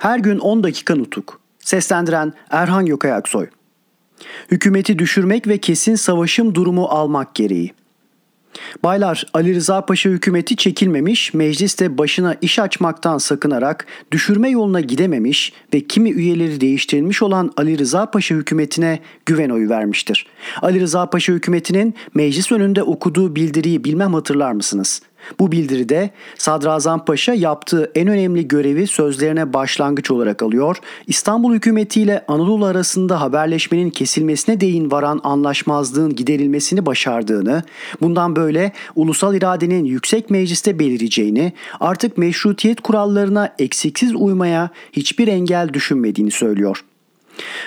Her gün 10 dakika nutuk. Seslendiren Erhan Gökayaksoy. Hükümeti düşürmek ve kesin savaşım durumu almak gereği. Baylar Ali Rıza Paşa hükümeti çekilmemiş, mecliste başına iş açmaktan sakınarak düşürme yoluna gidememiş ve kimi üyeleri değiştirilmiş olan Ali Rıza Paşa hükümetine güven oyu vermiştir. Ali Rıza Paşa hükümetinin meclis önünde okuduğu bildiriyi bilmem hatırlar mısınız? Bu bildiride Sadrazam Paşa yaptığı en önemli görevi sözlerine başlangıç olarak alıyor. İstanbul hükümetiyle Anadolu arasında haberleşmenin kesilmesine değin varan anlaşmazlığın giderilmesini başardığını, bundan böyle ulusal iradenin yüksek mecliste belireceğini, artık meşrutiyet kurallarına eksiksiz uymaya hiçbir engel düşünmediğini söylüyor.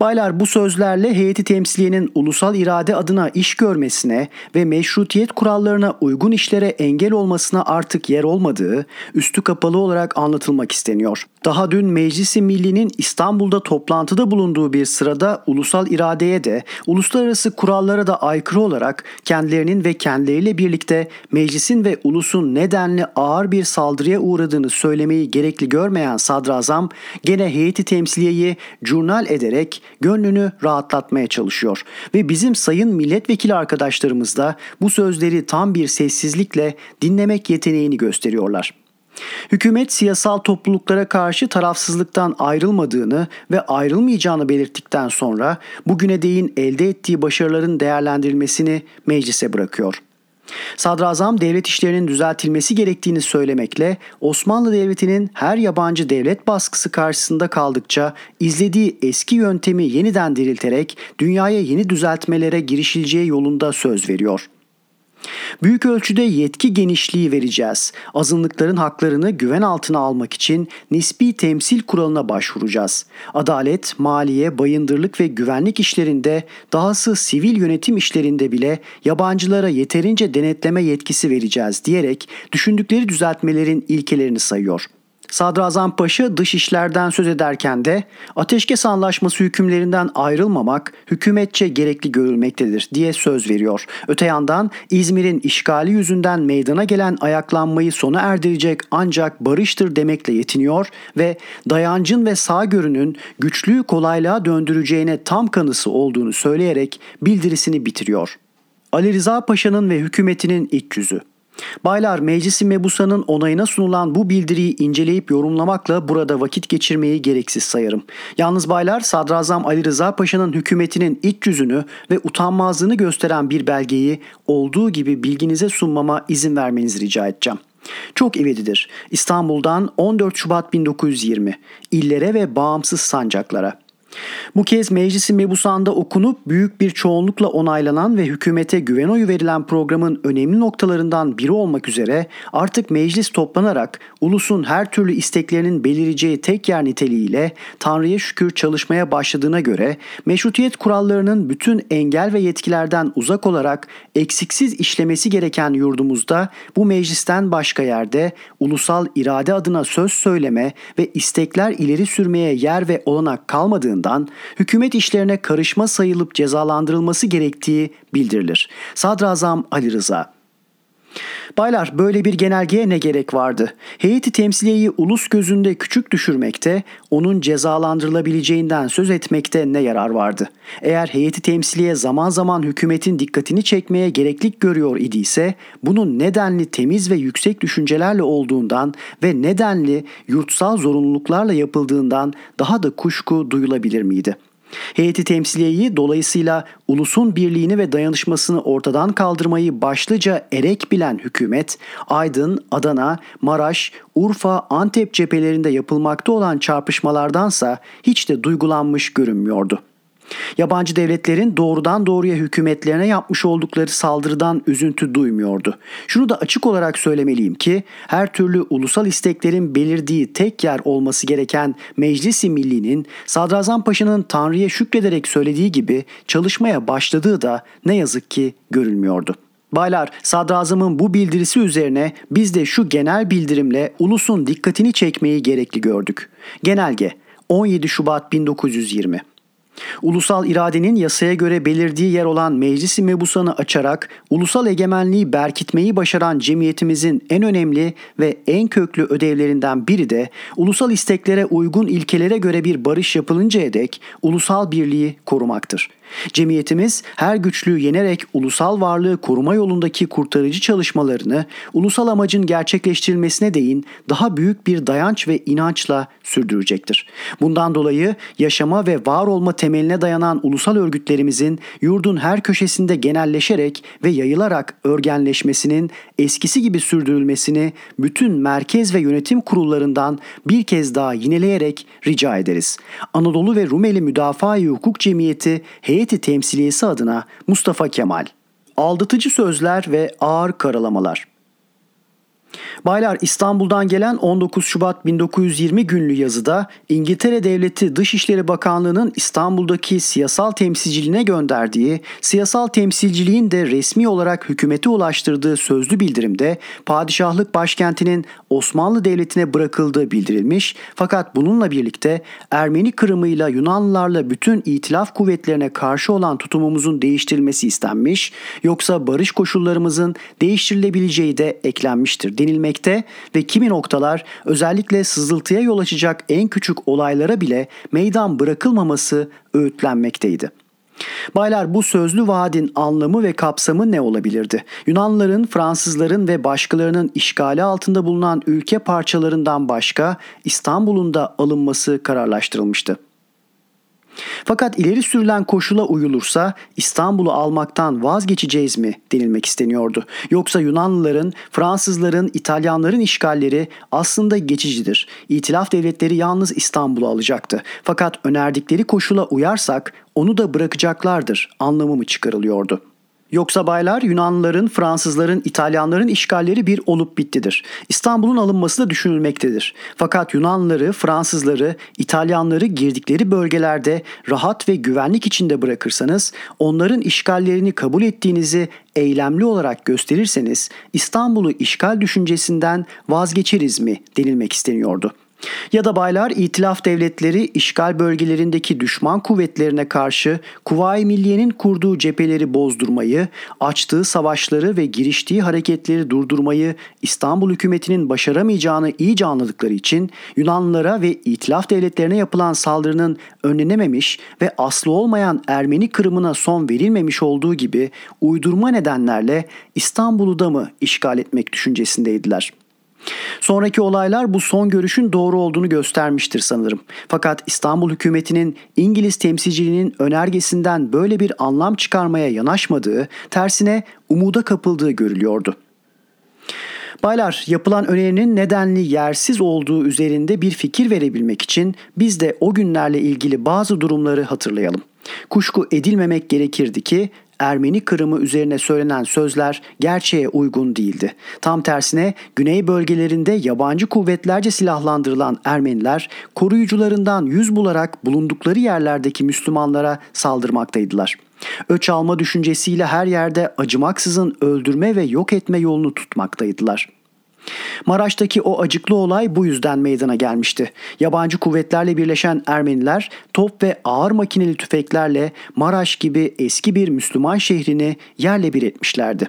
Baylar bu sözlerle heyeti temsiliyenin ulusal irade adına iş görmesine ve meşrutiyet kurallarına uygun işlere engel olmasına artık yer olmadığı üstü kapalı olarak anlatılmak isteniyor. Daha dün Meclisi Milli'nin İstanbul'da toplantıda bulunduğu bir sırada ulusal iradeye de uluslararası kurallara da aykırı olarak kendilerinin ve kendileriyle birlikte meclisin ve ulusun nedenli ağır bir saldırıya uğradığını söylemeyi gerekli görmeyen sadrazam gene heyeti temsiliyeyi jurnal ederek gönlünü rahatlatmaya çalışıyor ve bizim sayın milletvekili arkadaşlarımız da bu sözleri tam bir sessizlikle dinlemek yeteneğini gösteriyorlar. Hükümet siyasal topluluklara karşı tarafsızlıktan ayrılmadığını ve ayrılmayacağını belirttikten sonra bugüne değin elde ettiği başarıların değerlendirilmesini meclise bırakıyor. Sadrazam devlet işlerinin düzeltilmesi gerektiğini söylemekle Osmanlı Devleti'nin her yabancı devlet baskısı karşısında kaldıkça izlediği eski yöntemi yeniden dirilterek dünyaya yeni düzeltmelere girişileceği yolunda söz veriyor. Büyük ölçüde yetki genişliği vereceğiz. Azınlıkların haklarını güven altına almak için nispi temsil kuralına başvuracağız. Adalet, maliye, bayındırlık ve güvenlik işlerinde, dahası sivil yönetim işlerinde bile yabancılara yeterince denetleme yetkisi vereceğiz diyerek düşündükleri düzeltmelerin ilkelerini sayıyor. Sadrazam Paşa dış işlerden söz ederken de ateşkes anlaşması hükümlerinden ayrılmamak hükümetçe gerekli görülmektedir diye söz veriyor. Öte yandan İzmir'in işgali yüzünden meydana gelen ayaklanmayı sona erdirecek ancak barıştır demekle yetiniyor ve dayancın ve sağgörünün güçlüğü kolaylığa döndüreceğine tam kanısı olduğunu söyleyerek bildirisini bitiriyor. Ali Rıza Paşa'nın ve hükümetinin iç yüzü Baylar Meclisi Mebusa'nın onayına sunulan bu bildiriyi inceleyip yorumlamakla burada vakit geçirmeyi gereksiz sayarım. Yalnız baylar Sadrazam Ali Rıza Paşa'nın hükümetinin iç yüzünü ve utanmazlığını gösteren bir belgeyi olduğu gibi bilginize sunmama izin vermenizi rica edeceğim. Çok ivedidir. İstanbul'dan 14 Şubat 1920 illere ve bağımsız sancaklara. Bu kez meclisi mebusanda okunup büyük bir çoğunlukla onaylanan ve hükümete güven oyu verilen programın önemli noktalarından biri olmak üzere artık meclis toplanarak ulusun her türlü isteklerinin belireceği tek yer niteliğiyle Tanrı'ya şükür çalışmaya başladığına göre meşrutiyet kurallarının bütün engel ve yetkilerden uzak olarak eksiksiz işlemesi gereken yurdumuzda bu meclisten başka yerde ulusal irade adına söz söyleme ve istekler ileri sürmeye yer ve olanak kalmadığında tarafından hükümet işlerine karışma sayılıp cezalandırılması gerektiği bildirilir. Sadrazam Ali Rıza Baylar böyle bir genelgeye ne gerek vardı? Heyeti temsiliyeyi ulus gözünde küçük düşürmekte, onun cezalandırılabileceğinden söz etmekte ne yarar vardı? Eğer heyeti temsiliye zaman zaman hükümetin dikkatini çekmeye gereklik görüyor idiyse, bunun nedenli temiz ve yüksek düşüncelerle olduğundan ve nedenli yurtsal zorunluluklarla yapıldığından daha da kuşku duyulabilir miydi?'' Heyeti temsiliyeyi dolayısıyla ulusun birliğini ve dayanışmasını ortadan kaldırmayı başlıca erek bilen hükümet, Aydın, Adana, Maraş, Urfa, Antep cephelerinde yapılmakta olan çarpışmalardansa hiç de duygulanmış görünmüyordu. Yabancı devletlerin doğrudan doğruya hükümetlerine yapmış oldukları saldırıdan üzüntü duymuyordu. Şunu da açık olarak söylemeliyim ki her türlü ulusal isteklerin belirdiği tek yer olması gereken Meclisi Milli'nin Sadrazam Paşa'nın Tanrı'ya şükrederek söylediği gibi çalışmaya başladığı da ne yazık ki görülmüyordu. Baylar, sadrazamın bu bildirisi üzerine biz de şu genel bildirimle ulusun dikkatini çekmeyi gerekli gördük. Genelge 17 Şubat 1920 Ulusal iradenin yasaya göre belirdiği yer olan meclisi mebusanı açarak ulusal egemenliği berkitmeyi başaran cemiyetimizin en önemli ve en köklü ödevlerinden biri de ulusal isteklere uygun ilkelere göre bir barış yapılıncaya dek ulusal birliği korumaktır. Cemiyetimiz her güçlüğü yenerek ulusal varlığı koruma yolundaki kurtarıcı çalışmalarını ulusal amacın gerçekleştirilmesine değin daha büyük bir dayanç ve inançla sürdürecektir. Bundan dolayı yaşama ve var olma temeline dayanan ulusal örgütlerimizin yurdun her köşesinde genelleşerek ve yayılarak örgenleşmesinin eskisi gibi sürdürülmesini bütün merkez ve yönetim kurullarından bir kez daha yineleyerek rica ederiz. Anadolu ve Rumeli Müdafaa-i Hukuk Cemiyeti heyeti temsiliyesi adına Mustafa Kemal. Aldatıcı sözler ve ağır karalamalar. Baylar İstanbul'dan gelen 19 Şubat 1920 günlü yazıda İngiltere Devleti Dışişleri Bakanlığı'nın İstanbul'daki siyasal temsilciliğine gönderdiği, siyasal temsilciliğin de resmi olarak hükümete ulaştırdığı sözlü bildirimde padişahlık başkentinin Osmanlı Devleti'ne bırakıldığı bildirilmiş. Fakat bununla birlikte Ermeni Kırımı'yla Yunanlılarla bütün itilaf kuvvetlerine karşı olan tutumumuzun değiştirilmesi istenmiş yoksa barış koşullarımızın değiştirilebileceği de eklenmiştir denilmekte ve kimi noktalar özellikle sızıltıya yol açacak en küçük olaylara bile meydan bırakılmaması öğütlenmekteydi. Baylar bu sözlü vaadin anlamı ve kapsamı ne olabilirdi? Yunanlıların, Fransızların ve başkalarının işgali altında bulunan ülke parçalarından başka İstanbul'un da alınması kararlaştırılmıştı. Fakat ileri sürülen koşula uyulursa İstanbul'u almaktan vazgeçeceğiz mi denilmek isteniyordu. Yoksa Yunanlıların, Fransızların, İtalyanların işgalleri aslında geçicidir. İtilaf devletleri yalnız İstanbul'u alacaktı. Fakat önerdikleri koşula uyarsak onu da bırakacaklardır anlamı mı çıkarılıyordu. Yoksa baylar Yunanlıların, Fransızların, İtalyanların işgalleri bir olup bittidir. İstanbul'un alınması da düşünülmektedir. Fakat Yunanlıları, Fransızları, İtalyanları girdikleri bölgelerde rahat ve güvenlik içinde bırakırsanız, onların işgallerini kabul ettiğinizi eylemli olarak gösterirseniz İstanbul'u işgal düşüncesinden vazgeçeriz mi denilmek isteniyordu. Ya da baylar itilaf devletleri işgal bölgelerindeki düşman kuvvetlerine karşı Kuvayi Milliye'nin kurduğu cepheleri bozdurmayı, açtığı savaşları ve giriştiği hareketleri durdurmayı İstanbul hükümetinin başaramayacağını iyice anladıkları için Yunanlılara ve itilaf devletlerine yapılan saldırının önlenememiş ve aslı olmayan Ermeni kırımına son verilmemiş olduğu gibi uydurma nedenlerle İstanbul'u da mı işgal etmek düşüncesindeydiler.'' Sonraki olaylar bu son görüşün doğru olduğunu göstermiştir sanırım. Fakat İstanbul hükümetinin İngiliz temsilciliğinin önergesinden böyle bir anlam çıkarmaya yanaşmadığı, tersine umuda kapıldığı görülüyordu. Baylar, yapılan önerinin nedenli yersiz olduğu üzerinde bir fikir verebilmek için biz de o günlerle ilgili bazı durumları hatırlayalım. Kuşku edilmemek gerekirdi ki Ermeni Kırımı üzerine söylenen sözler gerçeğe uygun değildi. Tam tersine güney bölgelerinde yabancı kuvvetlerce silahlandırılan Ermeniler koruyucularından yüz bularak bulundukları yerlerdeki Müslümanlara saldırmaktaydılar. Öç alma düşüncesiyle her yerde acımaksızın öldürme ve yok etme yolunu tutmaktaydılar. Maraş'taki o acıklı olay bu yüzden meydana gelmişti. Yabancı kuvvetlerle birleşen Ermeniler top ve ağır makineli tüfeklerle Maraş gibi eski bir Müslüman şehrini yerle bir etmişlerdi.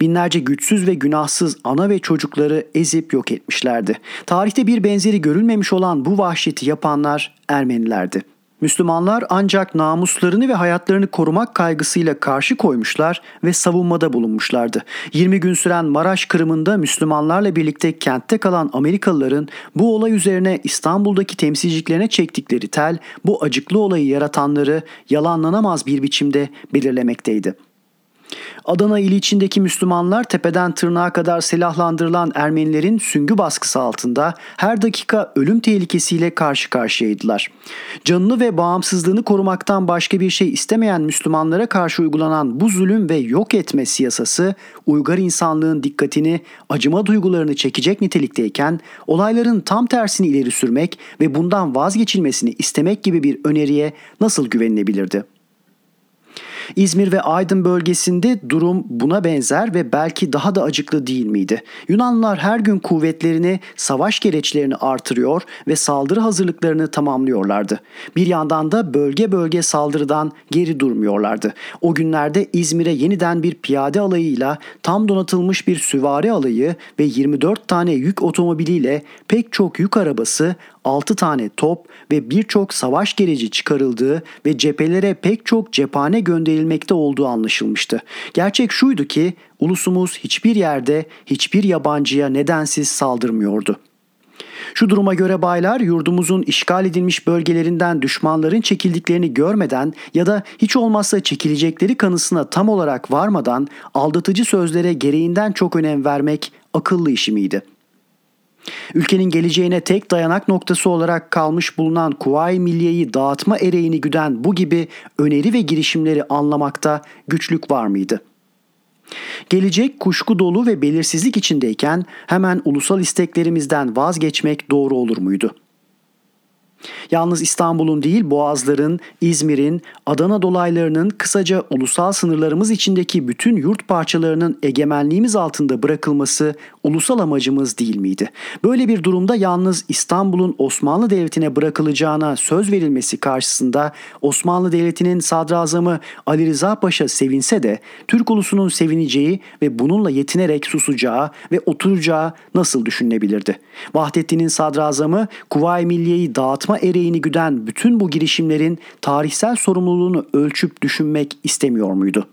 Binlerce güçsüz ve günahsız ana ve çocukları ezip yok etmişlerdi. Tarihte bir benzeri görülmemiş olan bu vahşeti yapanlar Ermenilerdi. Müslümanlar ancak namuslarını ve hayatlarını korumak kaygısıyla karşı koymuşlar ve savunmada bulunmuşlardı. 20 gün süren Maraş Kırımında Müslümanlarla birlikte kentte kalan Amerikalıların bu olay üzerine İstanbul'daki temsilciliklerine çektikleri tel bu acıklı olayı yaratanları yalanlanamaz bir biçimde belirlemekteydi. Adana ili içindeki Müslümanlar tepeden tırnağa kadar silahlandırılan Ermenilerin süngü baskısı altında her dakika ölüm tehlikesiyle karşı karşıyaydılar. Canını ve bağımsızlığını korumaktan başka bir şey istemeyen Müslümanlara karşı uygulanan bu zulüm ve yok etme siyasası uygar insanlığın dikkatini, acıma duygularını çekecek nitelikteyken olayların tam tersini ileri sürmek ve bundan vazgeçilmesini istemek gibi bir öneriye nasıl güvenilebilirdi? İzmir ve Aydın bölgesinde durum buna benzer ve belki daha da acıklı değil miydi? Yunanlılar her gün kuvvetlerini, savaş gereçlerini artırıyor ve saldırı hazırlıklarını tamamlıyorlardı. Bir yandan da bölge bölge saldırıdan geri durmuyorlardı. O günlerde İzmir'e yeniden bir piyade alayıyla tam donatılmış bir süvari alayı ve 24 tane yük otomobiliyle pek çok yük arabası, 6 tane top ve birçok savaş gereci çıkarıldığı ve cephelere pek çok cephane gönderilmekte olduğu anlaşılmıştı. Gerçek şuydu ki ulusumuz hiçbir yerde hiçbir yabancıya nedensiz saldırmıyordu. Şu duruma göre baylar yurdumuzun işgal edilmiş bölgelerinden düşmanların çekildiklerini görmeden ya da hiç olmazsa çekilecekleri kanısına tam olarak varmadan aldatıcı sözlere gereğinden çok önem vermek akıllı işi miydi?'' Ülkenin geleceğine tek dayanak noktası olarak kalmış bulunan Kuvayi Milliye'yi dağıtma ereğini güden bu gibi öneri ve girişimleri anlamakta güçlük var mıydı? Gelecek kuşku dolu ve belirsizlik içindeyken hemen ulusal isteklerimizden vazgeçmek doğru olur muydu?'' Yalnız İstanbul'un değil Boğazların, İzmir'in, Adana dolaylarının kısaca ulusal sınırlarımız içindeki bütün yurt parçalarının egemenliğimiz altında bırakılması ulusal amacımız değil miydi? Böyle bir durumda yalnız İstanbul'un Osmanlı Devleti'ne bırakılacağına söz verilmesi karşısında Osmanlı Devleti'nin sadrazamı Ali Rıza Paşa sevinse de Türk ulusunun sevineceği ve bununla yetinerek susacağı ve oturacağı nasıl düşünülebilirdi? Vahdettin'in sadrazamı Kuvayi Milliye'yi dağıtma ereğini güden bütün bu girişimlerin tarihsel sorumluluğunu ölçüp düşünmek istemiyor muydu?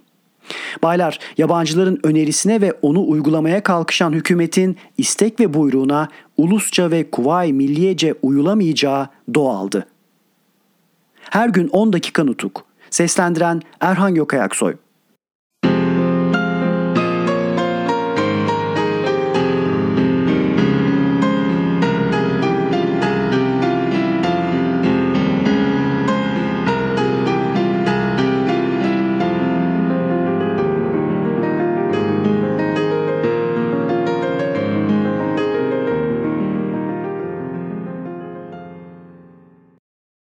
Baylar, yabancıların önerisine ve onu uygulamaya kalkışan hükümetin istek ve buyruğuna ulusça ve kuvayi milliyece uyulamayacağı doğaldı. Her gün 10 dakika nutuk. Seslendiren Erhan Gökayaksoy.